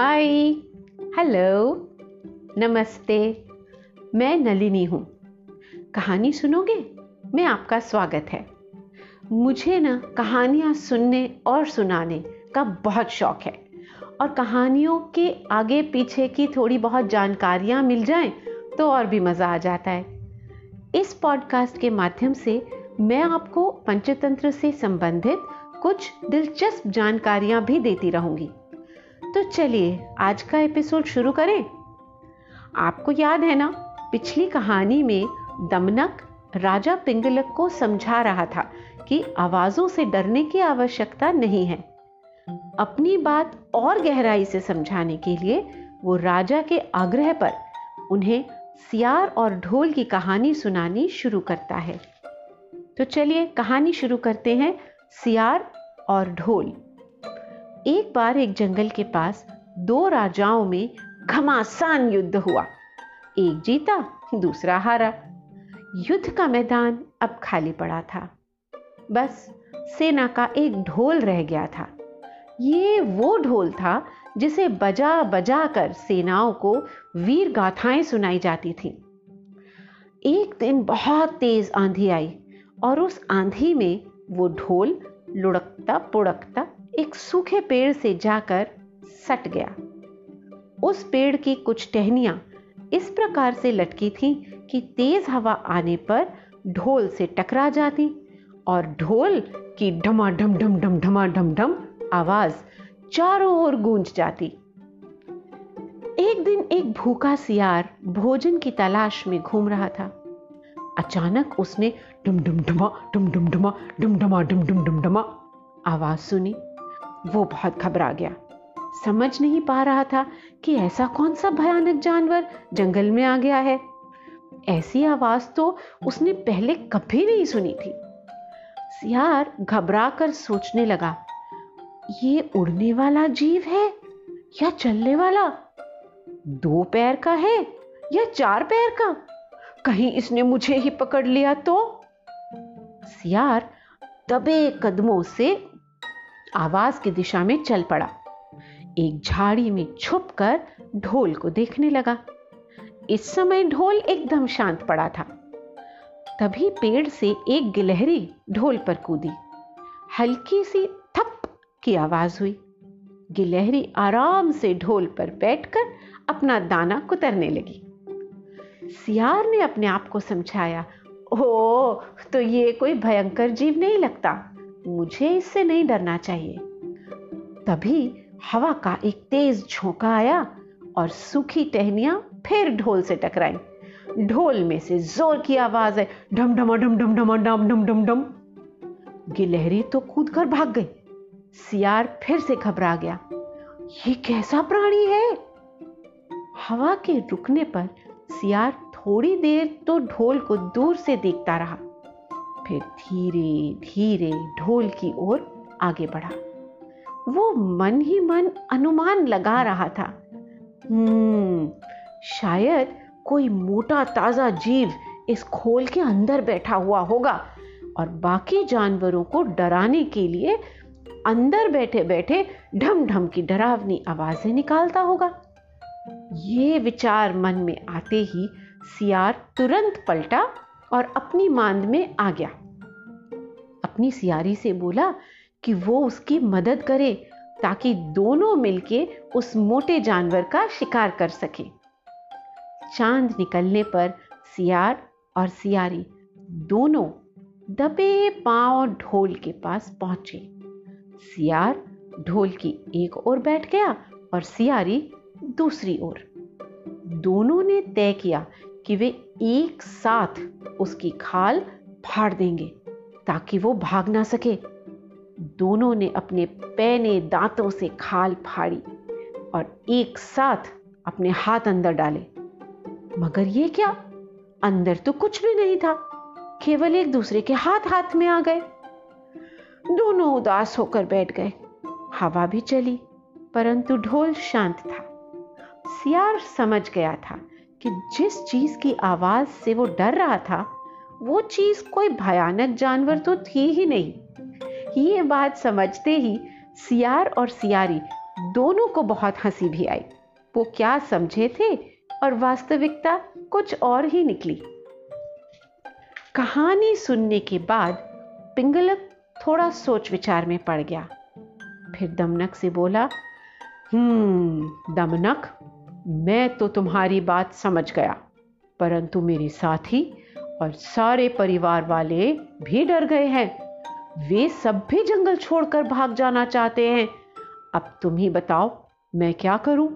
Hi hello नमस्ते. मैं नलिनी हूँ. कहानी सुनोगे? मैं आपका स्वागत है. मुझे ना कहानियाँ सुनने और सुनाने का बहुत शौक है. और कहानियों के आगे पीछे की थोड़ी बहुत जानकारियाँ मिल जाएँ तो और भी मज़ा आ जाता है. इस पॉडकास्ट के माध्यम से मैं आपको पंचतंत्र से संबंधित कुछ दिलचस्प जानकारियाँ भी देती रहूँगी. तो चलिए, आज का एपिसोड शुरू करें। आपको याद है ना, पिछली कहानी में दमनक राजा पिंगलक को समझा रहा था कि आवाजों से डरने की आवश्यकता नहीं है। अपनी बात और गहराई से समझाने के लिए वो राजा के आग्रह पर उन्हें सियार और ढोल की कहानी सुनानी शुरू करता है। तो चलिए कहानी शुरू करते हैं, सियार और ढोल। एक बार एक जंगल के पास दो राजाओं में घमासान युद्ध हुआ। एक जीता, दूसरा हारा। युद्ध का मैदान अब खाली पड़ा था। बस सेना का एक ढोल रह गया था। ये वो ढोल था जिसे बजा बजा कर सेनाओं को वीर गाथाएँ सुनाई जाती थी। एक दिन बहुत तेज आंधी आई और उस आंधी में वो ढोल लुढ़कता पुड़कता एक सूखे पेड़ से जाकर सट गया। उस पेड़ की कुछ टहनियाँ इस प्रकार से लटकी थीं कि तेज हवा आने पर ढोल से टकरा जाती और ढोल की ढमा ढम ढम ढम ढमा ढम ढम आवाज़ चारों ओर गूंज जाती। एक दिन एक भूखा सियार भोजन की तलाश में घूम रहा था। अचानक उसने डम डम ढमा डम डम ढमा डम ढमा डम डम डम ढमा आवाज़ सुनी। वो बहुत घबरा गया। समझ नहीं पा रहा था कि ऐसा कौन सा भयानक जानवर जंगल में आ गया है। ऐसी आवाज़ तो उसने पहले कभी नहीं सुनी थी। सियार घबरा कर सोचने लगा, ये उड़ने वाला जीव है या चलने वाला? दो पैर का है या चार पैर का? कहीं इसने मुझे ही पकड़ लिया तो? सियार दबे कदमों से आवाज़ की दिशा में चल पड़ा। एक झाड़ी में छुपकर ढोल को देखने लगा। इस समय ढोल एकदम शांत पड़ा था। तभी पेड़ से एक गिलहरी ढोल पर कूदी। हल्की सी थप की आवाज़ हुई। गिलहरी आराम से ढोल पर बैठकर अपना दाना कुतरने लगी। सियार ने अपने आप को समझाया ओ तो ये कोई भयंकर जीव नहीं लगता। मुझे इससे नहीं डरना चाहिए। तभी हवा का एक तेज झोंका आया और सूखी टहनियाँ फिर ढोल से टकराई। ढोल में से ज़ोर की आवाज़ है ढम ढमा ढम ढम ढमा डम डम डम डम गिलहरी तो कूद कर भाग गई। सियार फिर से घबरा गया। ये कैसा प्राणी है? हवा के रुकने पर सियार थोड़ी देर तो ढोल को दूर से देखता रहा। फिर धीरे धीरे ढोल की ओर आगे बढ़ा। वो मन ही मन अनुमान लगा रहा था। हम्म शायद कोई मोटा ताज़ा जीव इस खोल के अंदर बैठा हुआ होगा और बाकी जानवरों को डराने के लिए अंदर बैठे बैठे ढम ढम की डरावनी आवाज़ें निकालता होगा। ये विचार मन में आते ही सियार तुरंत पलटा और अपनी मांद में आ गया। अपनी सियारी से बोला कि वो उसकी मदद करे ताकि दोनों मिलके उस मोटे जानवर का शिकार कर सके। चाँद निकलने पर सियार और सियारी दोनों दबे पाँव ढोल के पास पहुँचे। सियार ढोल की एक ओर बैठ गया और सियारी दूसरी ओर। दोनों ने तय किया कि वे एक साथ उसकी खाल फाड़ देंगे। ताकि वो भाग ना सके। दोनों ने अपने पैने दांतों से खाल फाड़ी और एक साथ अपने हाथ अंदर डाले। मगर ये क्या? अंदर तो कुछ भी नहीं था। केवल एक दूसरे के हाथ हाथ में आ गए। दोनों उदास होकर बैठ गए। हवा भी चली, परंतु ढोल शांत था। सियार समझ गया था कि जिस चीज़ की आवाज़ से वो डर रहा था वो चीज़ कोई भयानक जानवर तो थी ही नहीं। ये बात समझते ही सियार और सियारी दोनों को बहुत हँसी भी आई। वो क्या समझे थे और वास्तविकता कुछ और ही निकली। कहानी सुनने के बाद पिंगलक थोड़ा सोच विचार में पड़ गया। फिर दमनक से बोला हम्म दमनक, मैं तो तुम्हारी बात समझ गया, परंतु मेरे साथी और सारे परिवार वाले भी डर गए हैं। वे सब भी जंगल छोड़कर भाग जाना चाहते हैं। अब तुम ही बताओ, मैं क्या करूँ?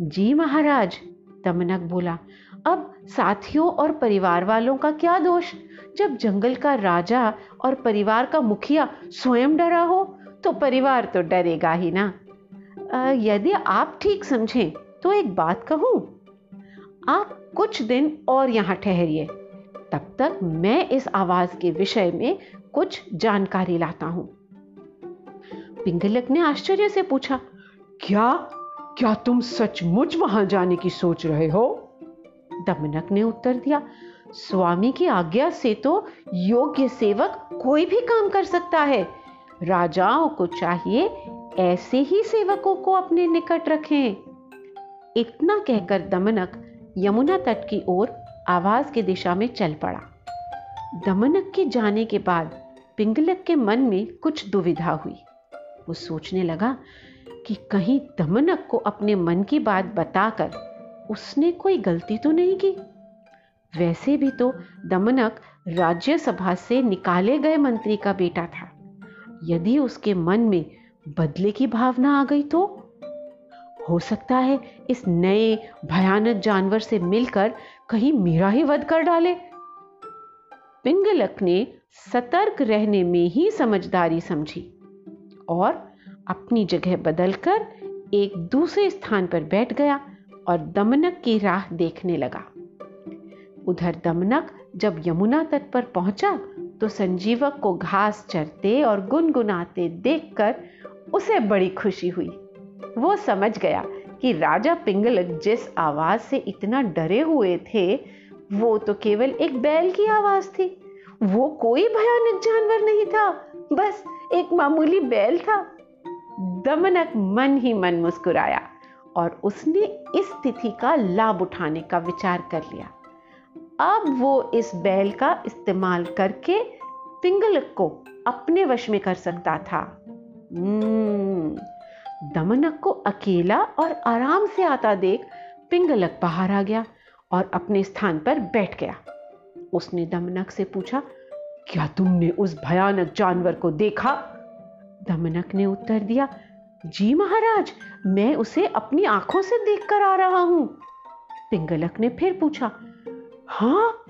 जी महाराज दमनक बोला, अब साथियों और परिवार वालों का क्या दोष? जब जंगल का राजा और परिवार का मुखिया स्वयं डरा हो तो परिवार तो डरेगा ही ना। यदि आप ठीक समझें तो एक बात कहूँ। आप कुछ दिन और यहाँ ठहरिए। तब तक मैं इस आवाज़ के विषय में कुछ जानकारी लाता हूँ। पिंगलक ने आश्चर्य से पूछा, क्या क्या तुम सचमुच वहाँ जाने की सोच रहे हो? दमनक ने उत्तर दिया, स्वामी की आज्ञा से तो योग्य सेवक कोई भी काम कर सकता है। राजाओं को चाहिए ऐसे ही सेवकों को अपने निकट रखें। इतना कहकर दमनक यमुना तट की ओर आवाज़ की दिशा में चल पड़ा। दमनक के जाने के बाद पिंगलक के मन में कुछ दुविधा हुई। वो सोचने लगा कि कहीं दमनक को अपने मन की बात बताकर उसने कोई गलती तो नहीं की। वैसे भी तो दमनक राज्यसभा से निकाले गए मंत्री का बेटा था। यदि उसके मन में बदले की भावना आ गई तो हो सकता है इस नए भयानक जानवर से मिलकर कहीं मेरा ही वध कर डाले। पिंगलक ने सतर्क रहने में ही समझदारी समझी और अपनी जगह बदलकर एक दूसरे स्थान पर बैठ गया और दमनक की राह देखने लगा। उधर दमनक जब यमुना तट पर पहुँचा तो संजीवक को घास चरते और गुनगुनाते देखकर उसे बड़ी खुशी हुई। वो समझ गया कि राजा पिंगलक जिस आवाज़ से इतना डरे हुए थे वो तो केवल एक बैल की आवाज़ थी। वो कोई भयानक जानवर नहीं था बस एक मामूली बैल था। दमनक मन ही मन मुस्कुराया और उसने इस तिथि का लाभ उठाने का विचार कर लिया। अब वो इस बैल का इस्तेमाल करके पिंगलक को अपने वश में कर सकता था। हम्म, दमनक को अकेला और आराम से आता देख पिंगलक बाहर आ गया और अपने स्थान पर बैठ गया। उसने दमनक से पूछा क्या तुमने उस भयानक जानवर को देखा? दमनक ने उत्तर दिया जी महाराज मैं उसे अपनी आँखों से देखकर आ रहा हूँ। पिंगलक ने फिर पूछा हाँ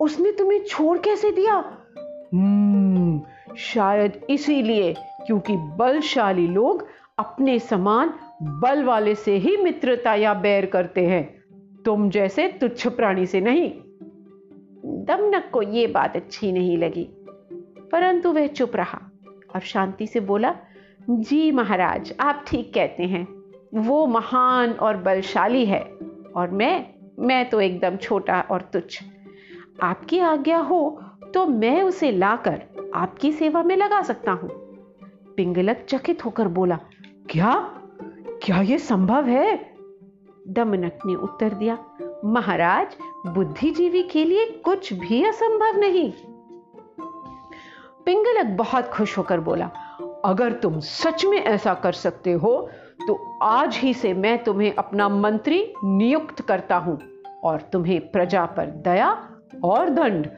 उसने तुम्हें छोड़ कैसे दिया? हम्म, शायद इसीलिए क्योंकि बलशाली लोग अपने समान बल वाले से ही मित्रता या बैर करते हैं। तुम जैसे तुच्छ प्राणी से नहीं। दमनक को यह बात अच्छी नहीं लगी। परंतु वह चुप रहा। और शांति से बोला, जी महाराज, आप ठीक कहते हैं। वो महान और बलशाली है, और मैं मैं तो एकदम छोटा और तुच्छ। आपकी आज्ञा हो तो मैं उसे लाकर आपकी सेवा में लगा सकता हूँ। पिंगलक चकित होकर बोला क्या? क्या यह संभव है? दमनक ने उत्तर दिया, महाराज, बुद्धिजीवी के लिए कुछ भी असंभव नहीं. पिंगलक बहुत खुश होकर बोला, अगर तुम सच में ऐसा कर सकते हो तो आज ही से मैं तुम्हें अपना मंत्री नियुक्त करता हूँ और तुम्हें प्रजा पर दया और दंड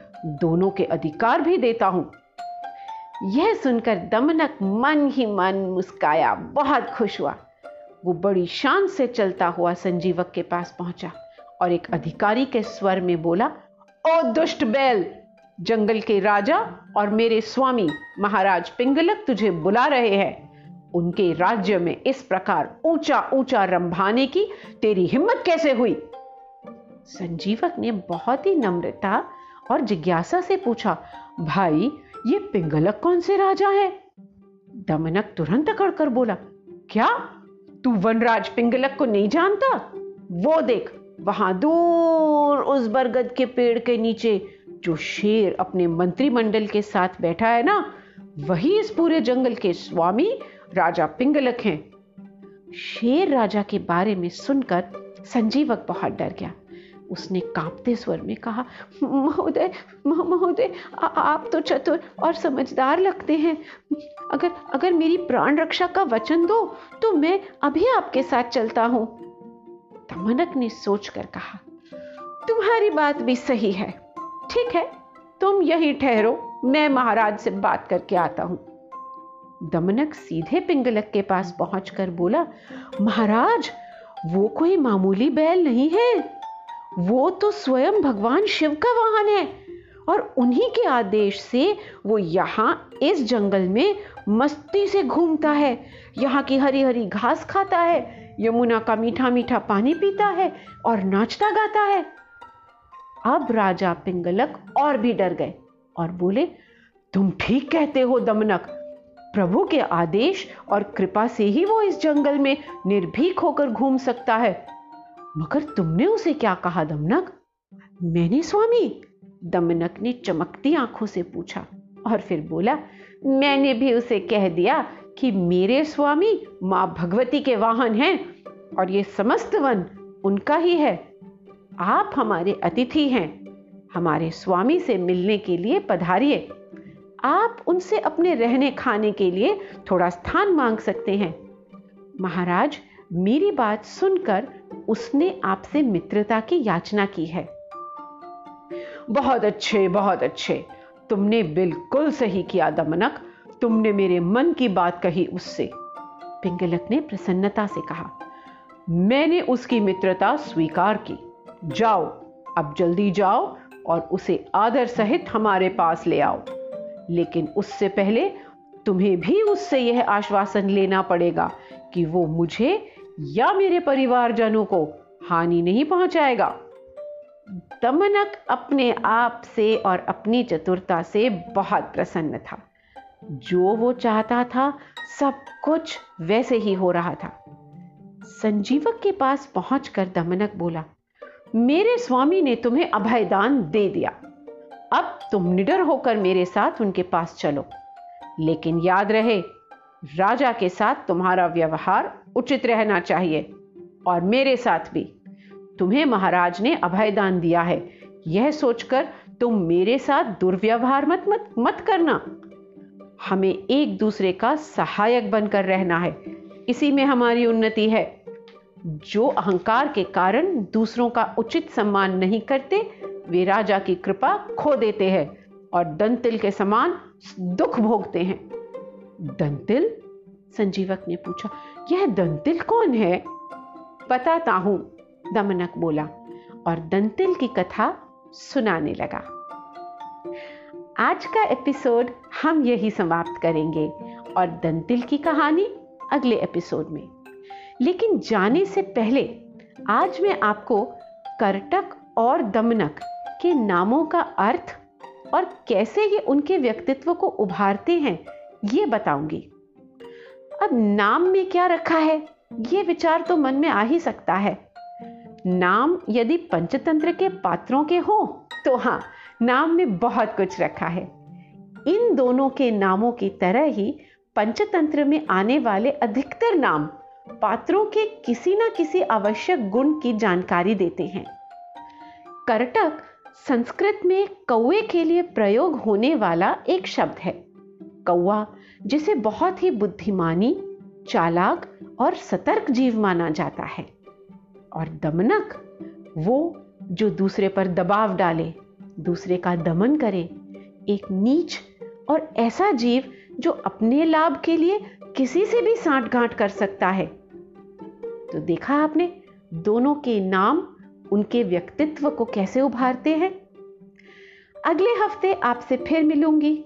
दोनों के अधिकार भी देता हूँ। यह सुनकर दमनक मन ही मन मुस्काया। बहुत खुश हुआ। वो बड़ी शान से चलता हुआ संजीवक के पास पहुँचा और एक अधिकारी के स्वर में बोला, ओ दुष्ट बैल, जंगल के राजा और मेरे स्वामी महाराज पिंगलक तुझे बुला रहे हैं। उनके राज्य में इस प्रकार ऊँचा ऊँचा रंभाने की तेरी हिम्मत कैसे हुई? संजीवक ने बहुत ही नम्रता और जिज्ञासा से पूछा, भाई ये पिंगलक कौन से राजा है? दमनक तुरंत अकड़कर बोला, क्या? तू वनराज पिंगलक को नहीं जानता? वो देख, वहाँ दूर उस बरगद के पेड़ के नीचे जो शेर अपने मंत्रिमंडल के साथ बैठा है ना, वही इस पूरे जंगल के स्वामी राजा पिंगलक हैं। शेर राजा के बारे में सुनकर संजीवक बहुत डर गया। उसने कांपते स्वर में कहा, महोदय महोदय आप तो चतुर और समझदार लगते हैं। अगर अगर मेरी प्राण रक्षा का वचन दो तो मैं अभी आपके साथ चलता हूँ। दमनक ने सोचकर कहा, तुम्हारी बात भी सही है। ठीक है, तुम यही ठहरो, मैं महाराज से बात करके आता हूँ। दमनक सीधे पिंगलक के पास पहुंचकर बोला, महाराज, वो कोई मामूली बैल नहीं है। वो तो स्वयं भगवान शिव का वाहन है। और उन्हीं के आदेश से वो यहाँ इस जंगल में मस्ती से घूमता है। यहाँ की हरी हरी घास खाता है, यमुना का मीठा मीठा पानी पीता है और नाचता गाता है। अब राजा पिंगलक और भी डर गए और बोले, तुम ठीक कहते हो, दमनक। प्रभु के आदेश और कृपा से ही वो इस जंगल में निर्भीक होकर घूम सकता है। मगर तुमने उसे क्या कहा, दमनक? मैंने, स्वामी। दमनक ने चमकती आँखों से पूछा और फिर बोला, मैंने भी उसे कह दिया कि मेरे, स्वामी, माँ भगवती के वाहन हैं और ये समस्त वन उनका ही है। आप हमारे अतिथि हैं। हमारे स्वामी से मिलने के लिए पधारिए। आप उनसे अपने रहने खाने के लिए थोड़ा स्थान मांग सकते हैं। महाराज, मेरी बात सुनकर उसने आपसे मित्रता की याचना की है। बहुत अच्छे बहुत अच्छे। तुमने बिल्कुल सही किया, दमनक। तुमने मेरे मन की बात कही उससे। पिंगलक ने प्रसन्नता से कहा, मैंने उसकी मित्रता स्वीकार की। जाओ, अब जल्दी जाओ और उसे आदर सहित हमारे पास ले आओ। लेकिन उससे पहले तुम्हें भी उससे यह आश्वासन लेना पड़ेगा कि वो मुझे या मेरे परिवारजनों को हानि नहीं पहुंचाएगा। दमनक अपने आप से और अपनी चतुरता से बहुत प्रसन्न था। जो वो चाहता था, सब कुछ वैसे ही हो रहा था। संजीवक के पास पहुंचकर दमनक बोला, मेरे स्वामी ने तुम्हें अभयदान दे दिया। अब तुम निडर होकर मेरे साथ उनके पास चलो। लेकिन याद रहे राजा के साथ तुम्हारा व्यवहार उचित रहना चाहिए और मेरे साथ भी। तुम्हें महाराज ने अभयदान दिया है। यह सोचकर तुम मेरे साथ दुर्व्यवहार मत मत मत करना। हमें एक दूसरे का सहायक बनकर रहना है। इसी में हमारी उन्नति है। जो अहंकार के कारण दूसरों का उचित सम्मान नहीं करते, वे राजा की कृपा खो देते हैं और दंतिल के समान दुख भोगते हैं। दंतिल? संजीवक ने पूछा, यह दंतिल कौन है? बताता हूँ, दमनक बोला और दंतिल की कथा सुनाने लगा। आज का एपिसोड हम यही समाप्त करेंगे और दंतिल की कहानी अगले एपिसोड में। लेकिन जाने से पहले आज मैं आपको करटक और दमनक के नामों का अर्थ और कैसे ये उनके व्यक्तित्व को उभारते हैं ये बताऊँगी। अब नाम में क्या रखा है? ये विचार तो मन में आ ही सकता है। नाम यदि पंचतंत्र के पात्रों के हो तो हाँ नाम में बहुत कुछ रखा है। इन दोनों के नामों की तरह ही पंचतंत्र में आने वाले अधिकतर नाम पात्रों के किसी ना किसी आवश्यक गुण की जानकारी देते हैं। कर्टक संस्कृत में कौए के लिए प्रयोग होने वाला एक शब्द है। कौआ जिसे बहुत ही बुद्धिमानी, चालाक और सतर्क जीव माना जाता है। और दमनक, वो जो दूसरे पर दबाव डाले, दूसरे का दमन करे, एक नीच और ऐसा जीव जो अपने लाभ के लिए किसी से भी साठ गांठ कर सकता है। तो देखा आपने, दोनों के नाम उनके व्यक्तित्व को कैसे उभारते हैं? अगले हफ़्ते आपसे फिर मिलूँगी।